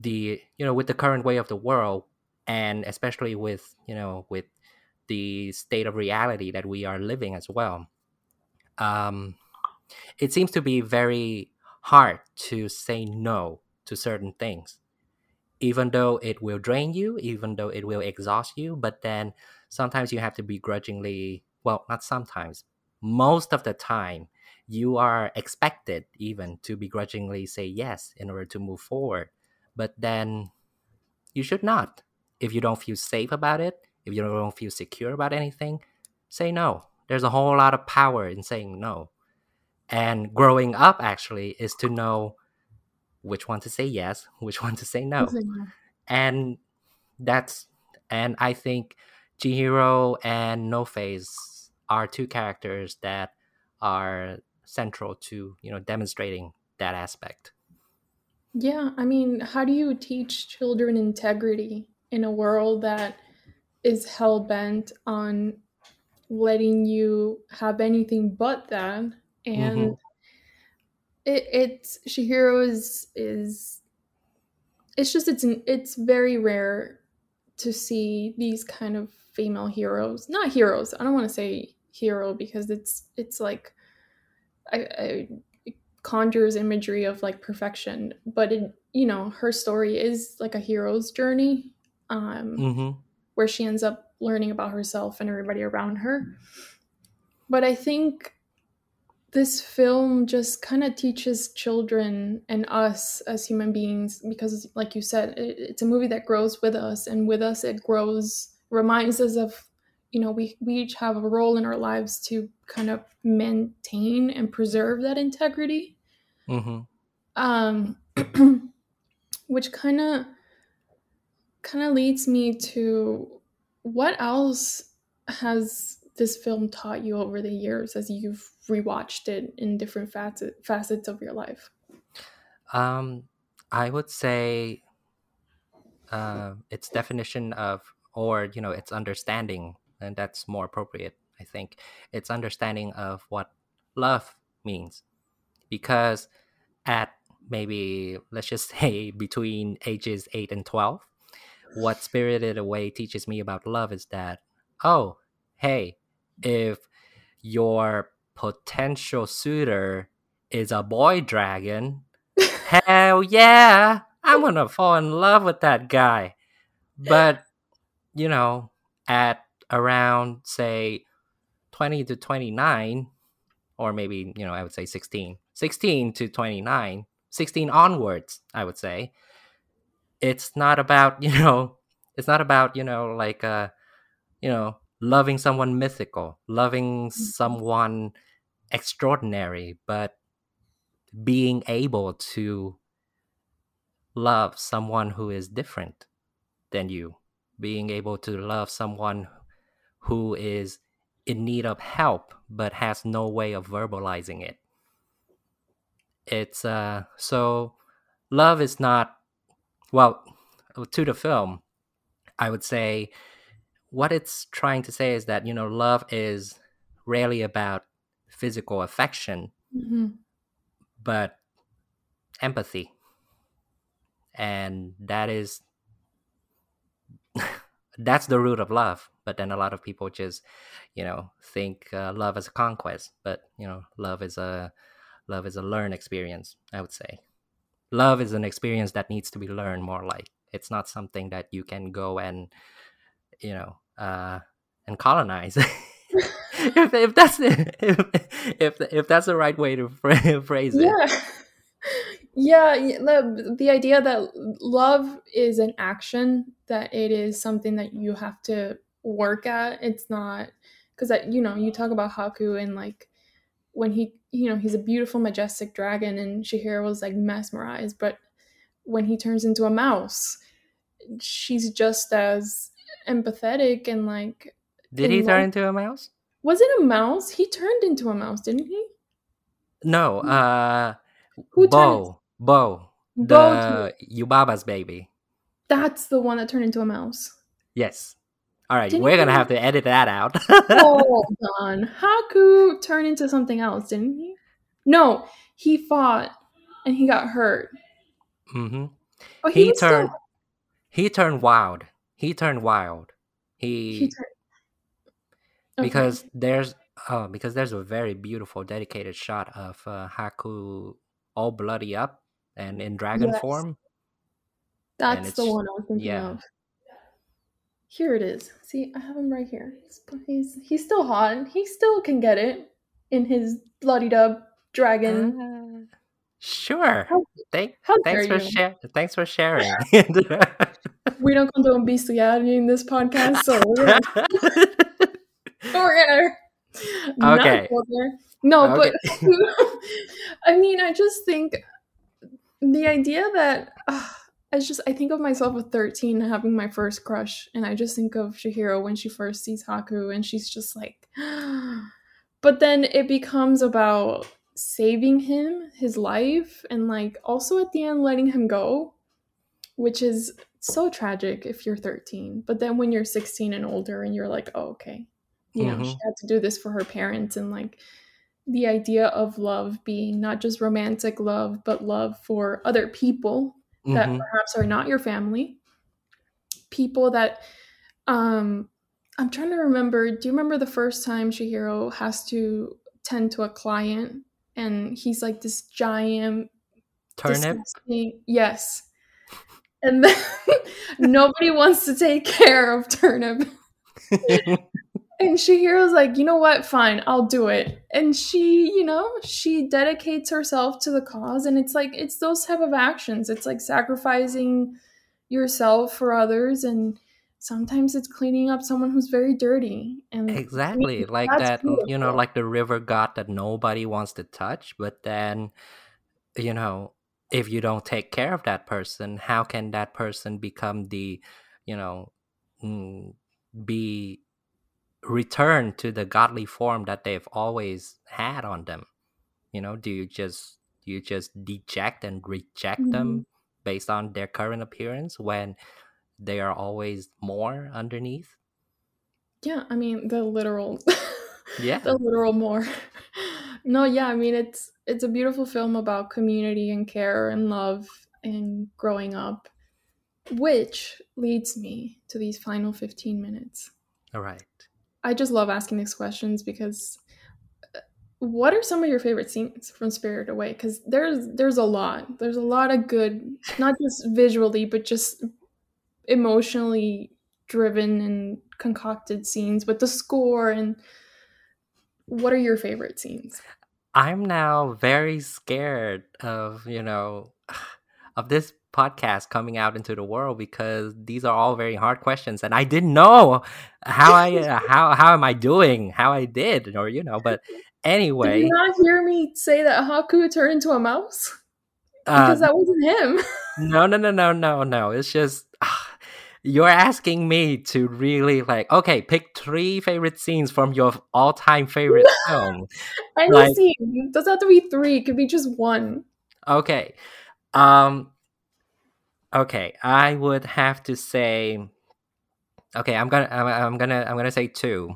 the you know with the current way of the world and especially with you know with the state of reality that we are living as well um it seems to be very hard to say no to certain things even though it will drain you even though it will exhaust you but then sometimes you have to begrudgingly well not sometimes most of the time you are expected even to begrudgingly say yes in order to move forward. But then you should not. If you don't feel safe about it if you don't feel secure about anything say no. There's a whole lot of power in saying no. And growing up actually is to know which one to say yes which one to say no. And that's and i think chihiro and no face are two characters that are central to you know demonstrating that aspect Yeah, I mean, how do you teach children integrity in a world that is hell bent on letting you have anything but that? And mm-hmm. it, it's Chihiro is is it's just it's an, it's very rare to see these kind of female heroes. Not heroes. I don't want to say hero because it's it's like I, I it conjures imagery of like perfection, but it you know her story is like a hero's journey, um, mm-hmm. where she ends up learning about herself and everybody around her. But I think this film just kind of teaches children and us as human beings because like you said it, it's a movie that grows with us and with us it grows reminds us of you know we, we each have a role in our lives to kind of maintain and preserve that integrity Mm-hmm. um which kind of kind of leads me to what else has this film taught you over the years as you've rewatched it in different facet, facets of your life Um, I would say uh, its definition of, or you know, its understanding, and that's more appropriate. I think its understanding of what love means, because at maybe let's just say between ages eight and twelve, what Spirited Away teaches me about love is that oh, hey, if your potential suitor is a boy dragon, hell yeah, I'm gonna fall in love with that guy. But, you know, at around, say, 20 to 29, or maybe, you know, I would say 16, 16 to 29, 16 onwards, I would say, it's not about, you know, it's not about, you know, like, uh, you know, loving someone mythical, loving Mm-hmm. someone extraordinary, but being able to love someone who is different than you, being able to love someone who is in need of help but has no way of verbalizing it. It's uh so love is not well to the film I would say what it's trying to say is that you know love is rarely about physical affection Mhm. but empathy and that is that's the root of love but then a lot of people just you know think uh, love is a conquest but you know love is a love is a learned experience i would say. Love is an experience that needs to be learned more like. It's not something that you can go and you know uh and colonize. If, if that's if, if if that's the right way to phrase it. Yeah. Yeah, the, the idea that love is an action, that it is something that you have to work at. It's not because you know you talk about Haku and like when he you know he's a beautiful majestic dragon and Chihiro was like mesmerized, but when he turns into a mouse, she's just as empathetic and like did he in turn love- into a mouse was it a mouse? He turned into a mouse, didn't he? no uh Who turned bo bo Bo the yubaba's baby That's the one that turned into a mouse. yes all right Didn't we're gonna have to edit that out Hold on. Haku turned into something else, didn't he? No, he fought and he got hurt. Mm-hmm. Oh, he, still- turned he turned wild he turned wild he, he turned. Okay. because there's uh because there's a very beautiful dedicated shot of uh, haku all bloody up and in dragon Yes. form that's the one I was thinking yeah. of. Here it is. See, I have him right here. He's he's, he's still hot. And He still can get it in his bloodied up dragon. Uh, sure How- Thank, How thanks for share thanks for sharing we don't condone bestiality in this podcast, so we're gonna We're gonna Okay. No, Okay. but I mean, I just think the idea that uh, I just I think of myself at 13 having my first crush, and I just think of Chihiro when she first sees Haku, and she's just like, but then it becomes about saving him, his life, and like also at the end letting him go, which is so tragic if you're 13. But then when you're 16 and older, and you're like, oh, okay, you know, she Mhm. had to do this for her parents, and like the idea of love being not just romantic love, but love for other people that Mhm. perhaps are not your family. People that um i'm trying to remember do you remember the first time chihiro has to tend to a client and he's like this giant turnip? yes. And then nobody wants to take care of turnip and Chihiro's like, you know what? Fine, I'll do it. And she, you know, she dedicates herself to the cause. And it's like, it's those type of actions. It's like sacrificing yourself for others. And sometimes it's cleaning up someone who's very dirty. And exactly like that you know like the river god that nobody wants to touch but then you know if you don't take care of that person how can that person become the you know mm, be returned to the godly form that they've always had on them. You know do you just do you just deject and reject them mm-hmm. based on their current appearance when they are always more underneath? Yeah, I mean, the literal. yeah. the literal more. No yeah i mean it's it's a beautiful film about community and care and love and growing up which leads me to these final 15 minutes. All right I just love asking these questions because uh, what are some of your favorite scenes from Spirit Away? Because there's there's a lot. There's a lot of good, not just visually, but just emotionally driven and concocted scenes with the score and what are your favorite scenes? I'm now very scared of, you know, of this podcast coming out into the world because these are all very hard questions and I didn't know how I uh, how how am I doing, how I did or you know, but anyway. Did you not hear me say that Haku turned into a mouse? Because uh, that wasn't him. no, no, no, no, no, no. It's just you're asking me to really like okay pick three favorite scenes from your all-time favorite film any like, scene doesn't have to be three it could be just one okay um okay i would have to say okay i'm gonna i'm, I'm gonna i'm gonna say two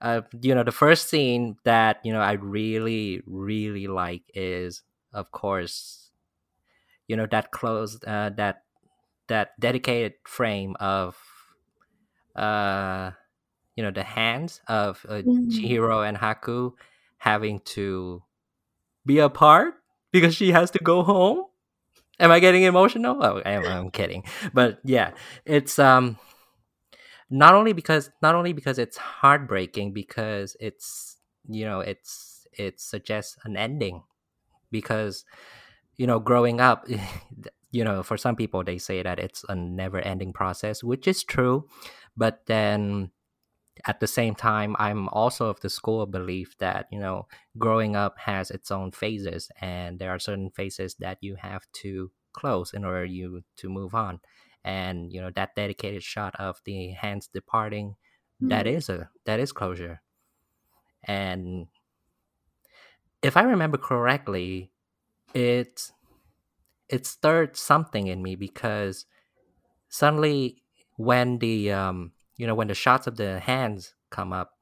uh you know the first scene that you know i really really like is of course you know that close uh that that dedicated frame of uh you know the hands of uh, mm. Chihiro and Haku having to be apart because she has to go home. Am I getting emotional? Oh, I'm, I'm kidding. But yeah, it's um not only because not only because it's heartbreaking because it's you know it's it suggests an ending because you know growing up you know, for some people, they say that it's a never ending process, which is true. But then at the same time, I'm also of the school of belief that, you know, growing up has its own phases, and there are certain phases that you have to close in order you to move on. And, you know, that dedicated shot of the hands departing, mm-hmm. that is a that is closure. And if I remember correctly, it it stirred something in me because suddenly when the um you know when the shots of the hands come up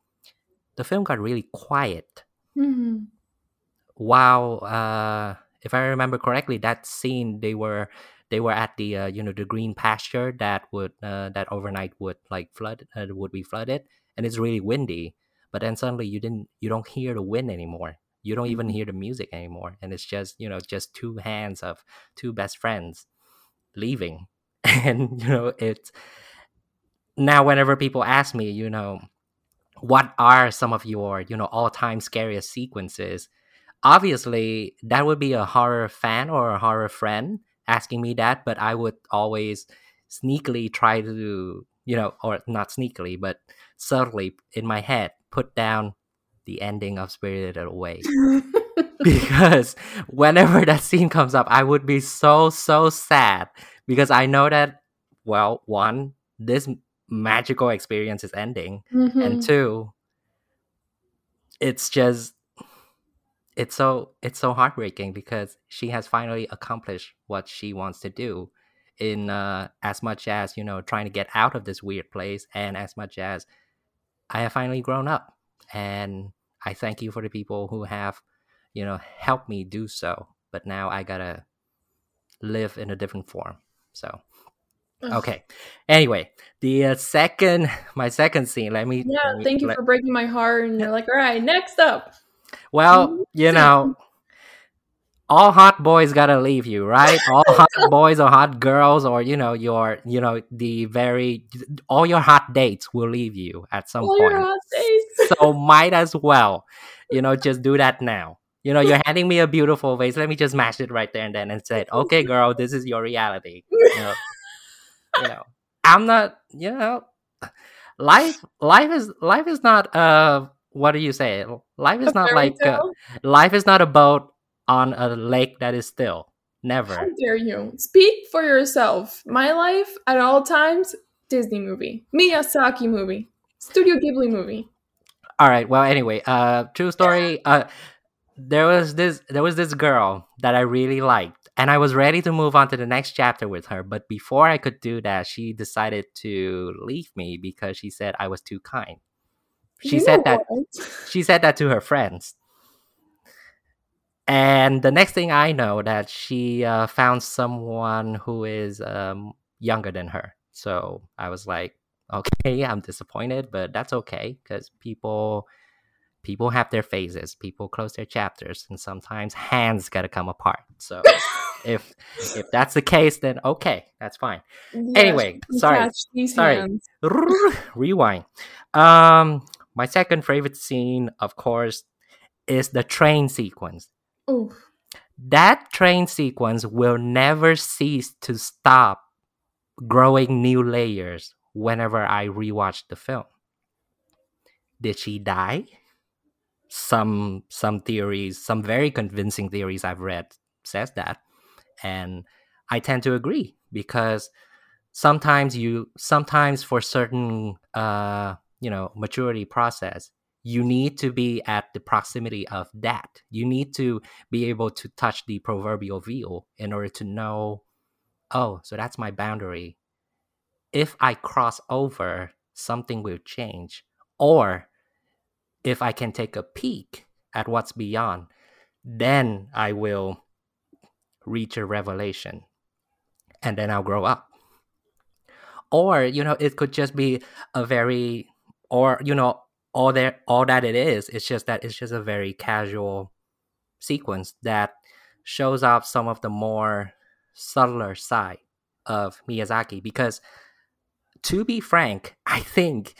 the film got really quiet mm-hmm. while uh if i remember correctly that scene they were they were at the uh, you know the green pasture that would uh, that overnight would like flood uh, would be flooded and it's really windy but then suddenly you didn't you don't hear the wind anymore you don't even mm-hmm. hear the music anymore and it's just you know just two hands of two best friends leaving and you know it's now whenever people ask me you know what are some of your you know all-time scariest sequences obviously that would be a horror fan or a horror friend asking me that but i would always sneakily try to you know or not sneakily but subtly in my head put down the ending of Spirited Away. because whenever that scene comes up, I would be so, so sad because I know that, well, one, this magical experience is ending, mm-hmm. and two, it's just it's so it's so heartbreaking because she has finally accomplished what she wants to do in uh, as much as you know trying to get out of this weird place and as much as i have finally grown up and I thank you for the people who have, you know, helped me do so. But now I gotta live in a different form. So, okay. Anyway, the uh, second, my second scene. Let me. Yeah, let me, thank you let, for breaking my heart. And you're like, all right, next up. Well, you know, all hot boys gotta leave you, right? All hot boys or hot girls, or you know, your you know the very all your hot dates will leave you at some all point. so might as well, you know, just do that now. You know, you're handing me a beautiful vase. Let me just mash it right there and then and say, "Okay, girl, this is your reality." You know, you know I'm not. You know, life life is life is not uh what do you say? Life is a not like uh, life is not a boat on a lake that is still. Never. How dare you? Speak for yourself. My life at all times, Disney movie. Miyazaki movie. Studio Ghibli movie. All right. Well, anyway, uh true story. Uh there was this there was this girl that I really liked and I was ready to move on to the next chapter with her, but before I could do that, she decided to leave me because she said I was too kind. She you said that she said that to her friends and the next thing I know that she uh, found someone who is um, younger than her. So I was like, Okay, I'm disappointed, but that's okay because people people have their phases. People close their chapters, and sometimes hands gotta come apart. So if if that's the case, then okay, that's fine. Yeah, Anyway, sorry, sorry. hands. Rewind. Um, my second favorite scene, of course, is the train sequence. Ooh. That train sequence will never cease to stop growing new layers whenever I rewatch the film. Did she die? Some some theories, some very convincing theories I've read says that. And I tend to agree because sometimes you sometimes for certain uh you know maturity process you need to be at the proximity of that. You need to be able to touch the proverbial veil in order to know oh so that's my boundary. If i cross over something will change or if i can take a peek at what's beyond then i will reach a revelation and then i'll grow up. Or you know it could just be a very or you know all that all that it is it's just that it's just a very casual sequence that shows off some of the more subtler side of Miyazaki. Because to be frank I think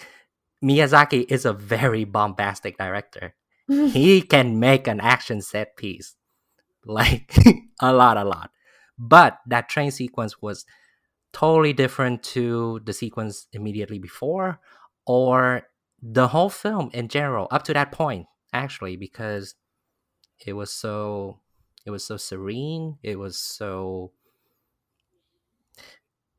Miyazaki is a very bombastic director. He can make an action set piece like a lot a lot. But that train sequence was totally different to the sequence immediately before or the whole film in general up to that point actually because it was so it was so serene. It was so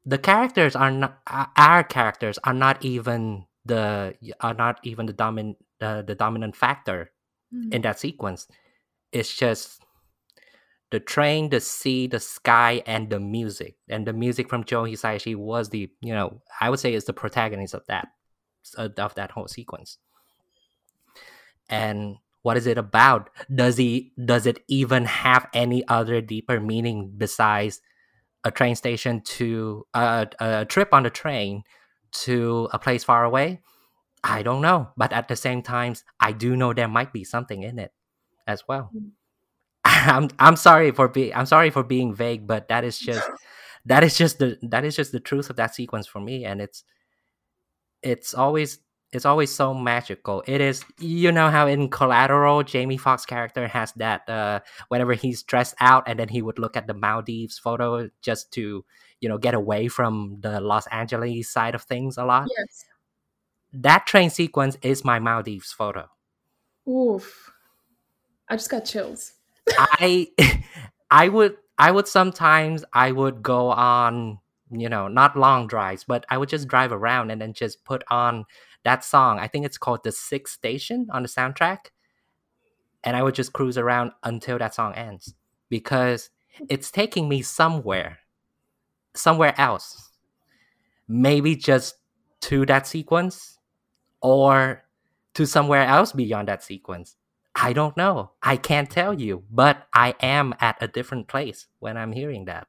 the characters are not our characters are not even the are not even the dominant uh, the dominant factor Mm. in that sequence. It's just the train the sea the sky and the music. And the music from joe hisaishi was the you know i would say is the protagonist of that uh, of that whole sequence. And what is it about? Does he does it even have any other deeper meaning besides a train station to a trip on the train to a place far away? I don't know. But at the same time i do know there might be something in it as well. Mm. i'm i'm sorry for being i'm sorry for being vague but that is just that is just the that is just the truth of that sequence for me and it's it's always it's always so magical it is you know how in collateral jamie foxx character has that uh whenever he's dressed out and then he would look at the maldives photo just to you know get away from the los angeles side of things a lot Yes. that train sequence is my maldives photo Oof. I just got chills. I I would I would sometimes I would go on you know not long drives but I would just drive around and then just put on that song. I think it's called the Sixth Station on the soundtrack. And I would just cruise around until that song ends because it's taking me somewhere somewhere else. Maybe just to that sequence or to somewhere else beyond that sequence I don't know. I can't tell you, but I am at a different place when I'm hearing that.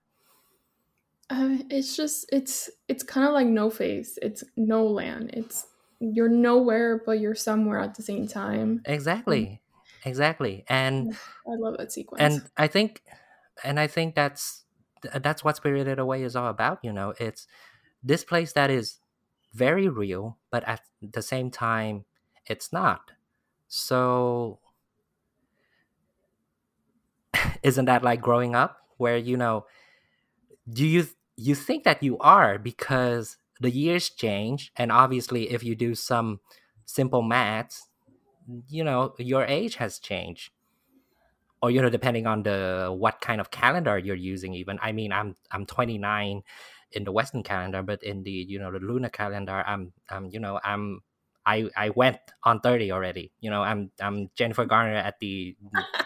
Uh, it's just it's it's kind of like no face. It's no land. It's you're nowhere, but you're somewhere at the same time. Exactly. Exactly. And I love that sequence. and I think and I think that's that's what Spirited Away is all about, you know. It's this place that is very real, but at the same time it's not. So isn't that like growing up where you know do you you think that you are because the years change and obviously if you do some simple maths you know your age has changed. Or you know depending on the what kind of calendar you're using even. I mean i'm i'm 29 in the western calendar but in the you know the lunar calendar i'm i'm you know i'm I, I went on 30 already. You know, I'm I'm Jennifer Garner at the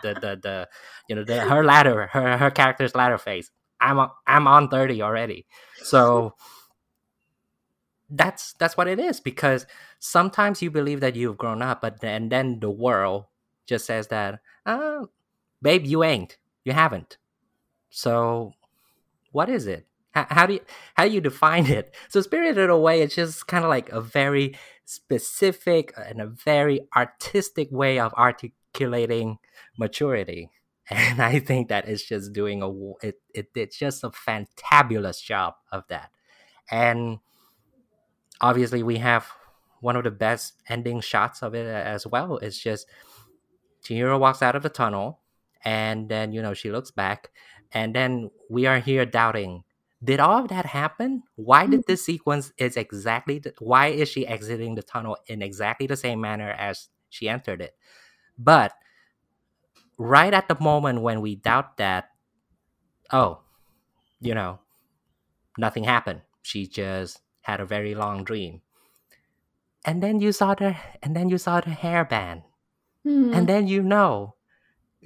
the the, the you know the her ladder her her character's ladder phase. I'm on, I'm on 30 already. So that's that's what it is because sometimes you believe that you've grown up but then then the world just says that uh babe you ain't you haven't so what is it How, do you how do you define it? So Spirited Away, it's just kind of like a very specific uh, and a very artistic way of articulating maturity. And i think that it's just doing a it, it it's just a fantabulous job of that. And obviously we have one of the best ending shots of it uh, as well. It's just Chihiro walks out of the tunnel and then you know she looks back and then we are here doubting did all of that happen why did this sequence is exactly the, why is she exiting the tunnel in exactly the same manner as she entered it but right at the moment when we doubt that, oh, you know, nothing happened. She just had a very long dream. And then you saw the and then you saw the hairband. Mm. And then you know,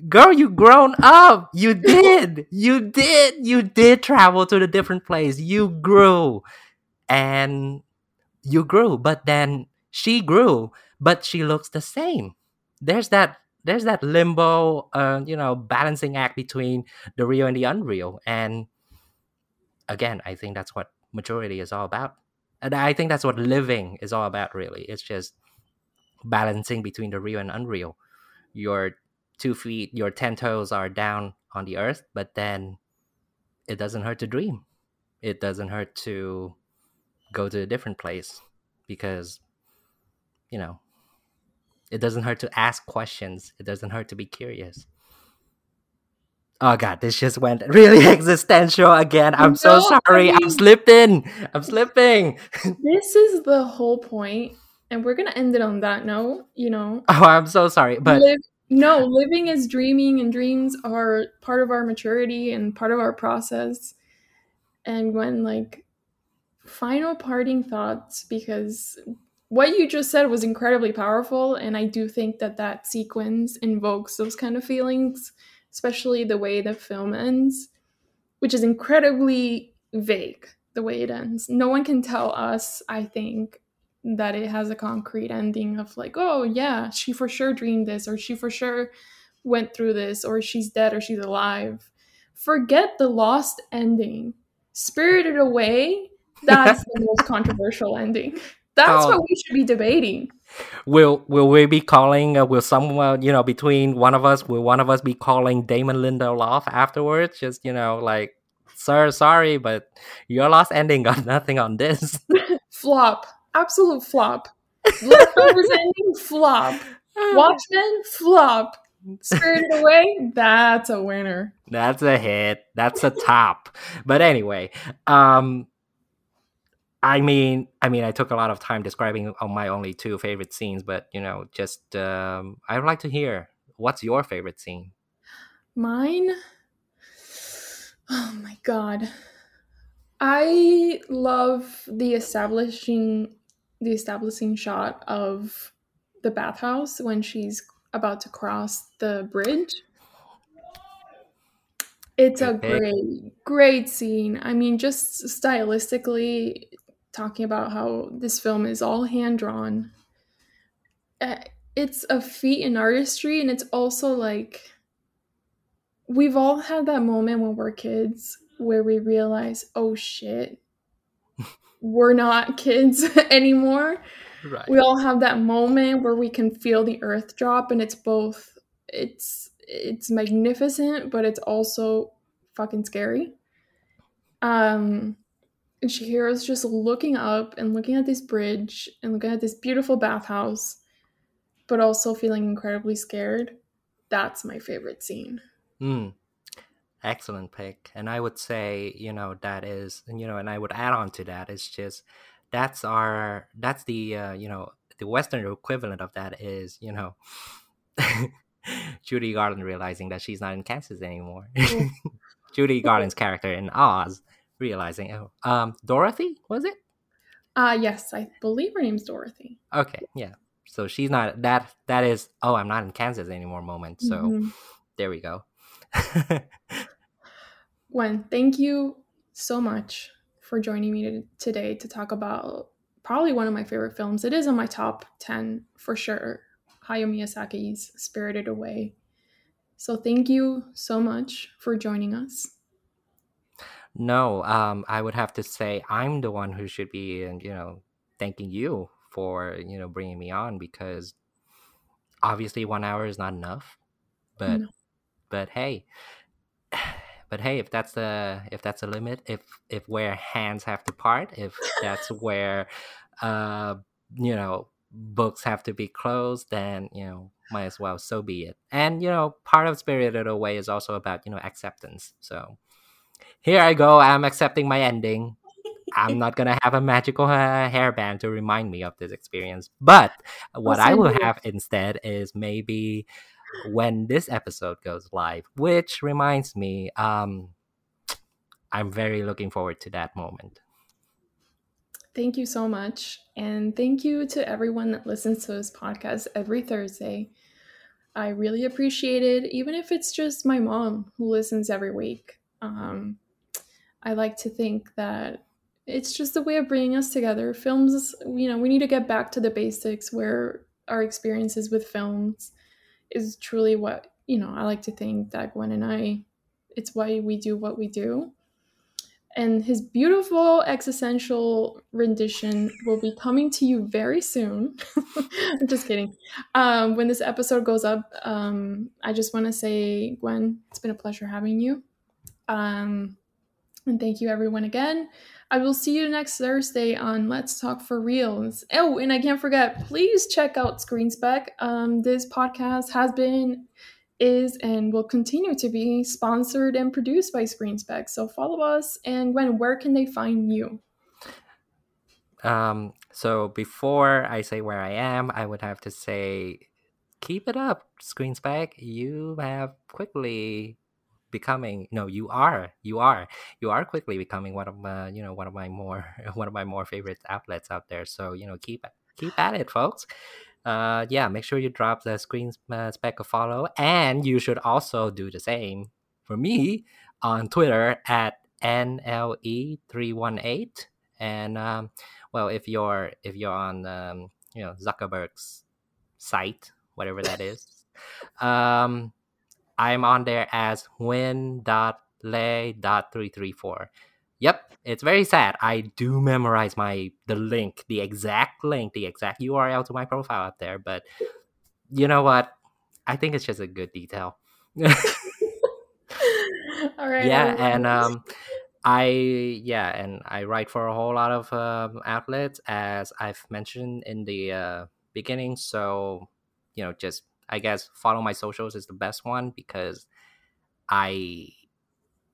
girl, you grown up. You did. you did. You did travel to the different place. You grew. And you grew, but then she grew, but she looks the same. There's that there's that limbo, uh, you know, balancing act between the real and the unreal. And again, I think that's what maturity is all about. And I think that's what living is all about, really. It's just balancing between the real and unreal. Your two feet, your 10 toes are down on the earth, but then it doesn't hurt to dream. It doesn't hurt to go to a different place because, you know, it doesn't hurt to ask questions. It doesn't hurt to be curious. Oh god, this just went really existential again. I'm no, so sorry. I mean, I'm slipping. I'm slipping. this is the whole point, and we're gonna end it on that note. You know. Oh, I'm so sorry, but Live, no, living is dreaming, and dreams are part of our maturity and part of our process. And when like final parting thoughts, because what you just said was incredibly powerful and i do think that that sequence invokes those kind of feelings especially the way the film ends which is incredibly vague the way it ends no one can tell us i think that it has a concrete ending of like oh yeah she for sure dreamed this or she for sure went through this or she's dead or she's alive forget the lost ending spirited away that's the most controversial ending that's what we should be debating. Will will we be calling? Uh, will someone you know between one of us? Will one of us be calling Damon Lindelof afterwards? Just you know, like, sir, sorry, but your last ending got nothing on this. flop, absolute flop. Leftovers ending flop. Watchmen flop. Spirited Away, that's a winner. That's a hit. That's a top. But anyway, um, I mean, I mean, I took a lot of time describing my only two favorite scenes, but you know, just um, I would like to hear what's your favorite scene. Mine. Oh my god, I love the establishing the establishing shot of the bathhouse when she's about to cross the bridge. It's a great, great scene. I mean, just stylistically, talking about how this film is all hand drawn. Uh, it's a feat in artistry, and it's also like we've all had that moment when we're kids where we realize, oh shit, we're not kids anymore. Right. We all have that moment where we can feel the earth drop, and it's both it's it's magnificent, but it's also fucking scary. Um, and Chihiro's just looking up and looking at this bridge and looking at this beautiful bathhouse, but also feeling incredibly scared. That's my favorite scene. Mm. Excellent pick. And I would say, you know, that is, you know, and I would add on to that, it's just that's our, that's the, uh, you know, the Western equivalent of that is, you know, Judy Garland realizing that she's not in Kansas anymore. Judy Garland's character in Oz realizing. Oh, um, Dorothy was it? Uh yes, I believe her name's Dorothy. Okay, yeah. So she's not that. That is. Oh, I'm not in Kansas anymore. Moment. So mm-hmm. there we go. Nguyên, thank you so much for joining me today to talk about probably one of my favorite films. It is on my top 10 for sure. Hayao Miyazaki's Spirited Away. So thank you so much for joining us. No, um, I would have to say I'm the one who should be, you know, thanking you for you know bringing me on because obviously one hour is not enough, but no. but hey, but hey, if that's the if that's a limit, if if where hands have to part, if that's where uh you know books have to be closed, then you know might as well so be it. And you know part of Spirited Away is also about you know acceptance. So here I go. I'm accepting my ending. I'm not gonna have a magical uh, hairband to remind me of this experience. But what I will have instead is maybe when this episode goes live, which reminds me, um, I'm very looking forward to that moment. Thank you so much. And thank you to everyone that listens to this podcast every Thursday. I really appreciate it, even if it's just my mom who listens every week. Um, I like to think that it's just a way of bringing us together. Films, you know, we need to get back to the basics where our experiences with films is truly what, you know, I like to think that Nguyên and I, it's why we do what we do. And his beautiful existential rendition will be coming to you very soon. I'm just kidding. Um, when this episode goes up, um, I just want to say, Nguyên, it's been a pleasure having you. Um, and thank you, everyone, again. I will see you next Thursday on Let's Talk for Reels. Oh, and I can't forget, please check out ScreenSpeck. Um, this podcast has been, is, and will continue to be sponsored and produced by ScreenSpeck. So follow us. And when, where can they find you? Um, so before I say where I am, I would have to say, keep it up, ScreenSpeck. You have quickly becoming no you are you are you are quickly becoming one of my you know one of my more one of my more favorite outlets out there. So you know keep keep at it folks. Uh yeah make sure you drop the screen uh, spec a follow. And you should also do the same for me on twitter at nle318 and um well if you're if you're on um you know zuckerberg's site whatever that is um I'm on there as win.lay.334. Yep, it's very sad. I do memorize my the link, the exact link, the exact URL to my profile up there, but you know what? I think it's just a good detail. All right. Yeah, and um I yeah, and I write for a whole lot of um, outlets as I've mentioned in the uh, beginning. So you know, just I guess follow my socials is the best one because I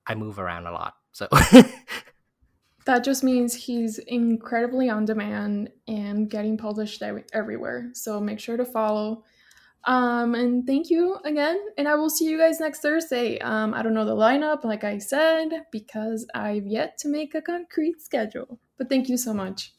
I move around a lot. So that just means he's incredibly on demand and getting published everywhere. So make sure to follow. Um, and thank you again. And I will see you guys next Thursday. Um, I don't know the lineup, like I said, because I've yet to make a concrete schedule. But thank you so much.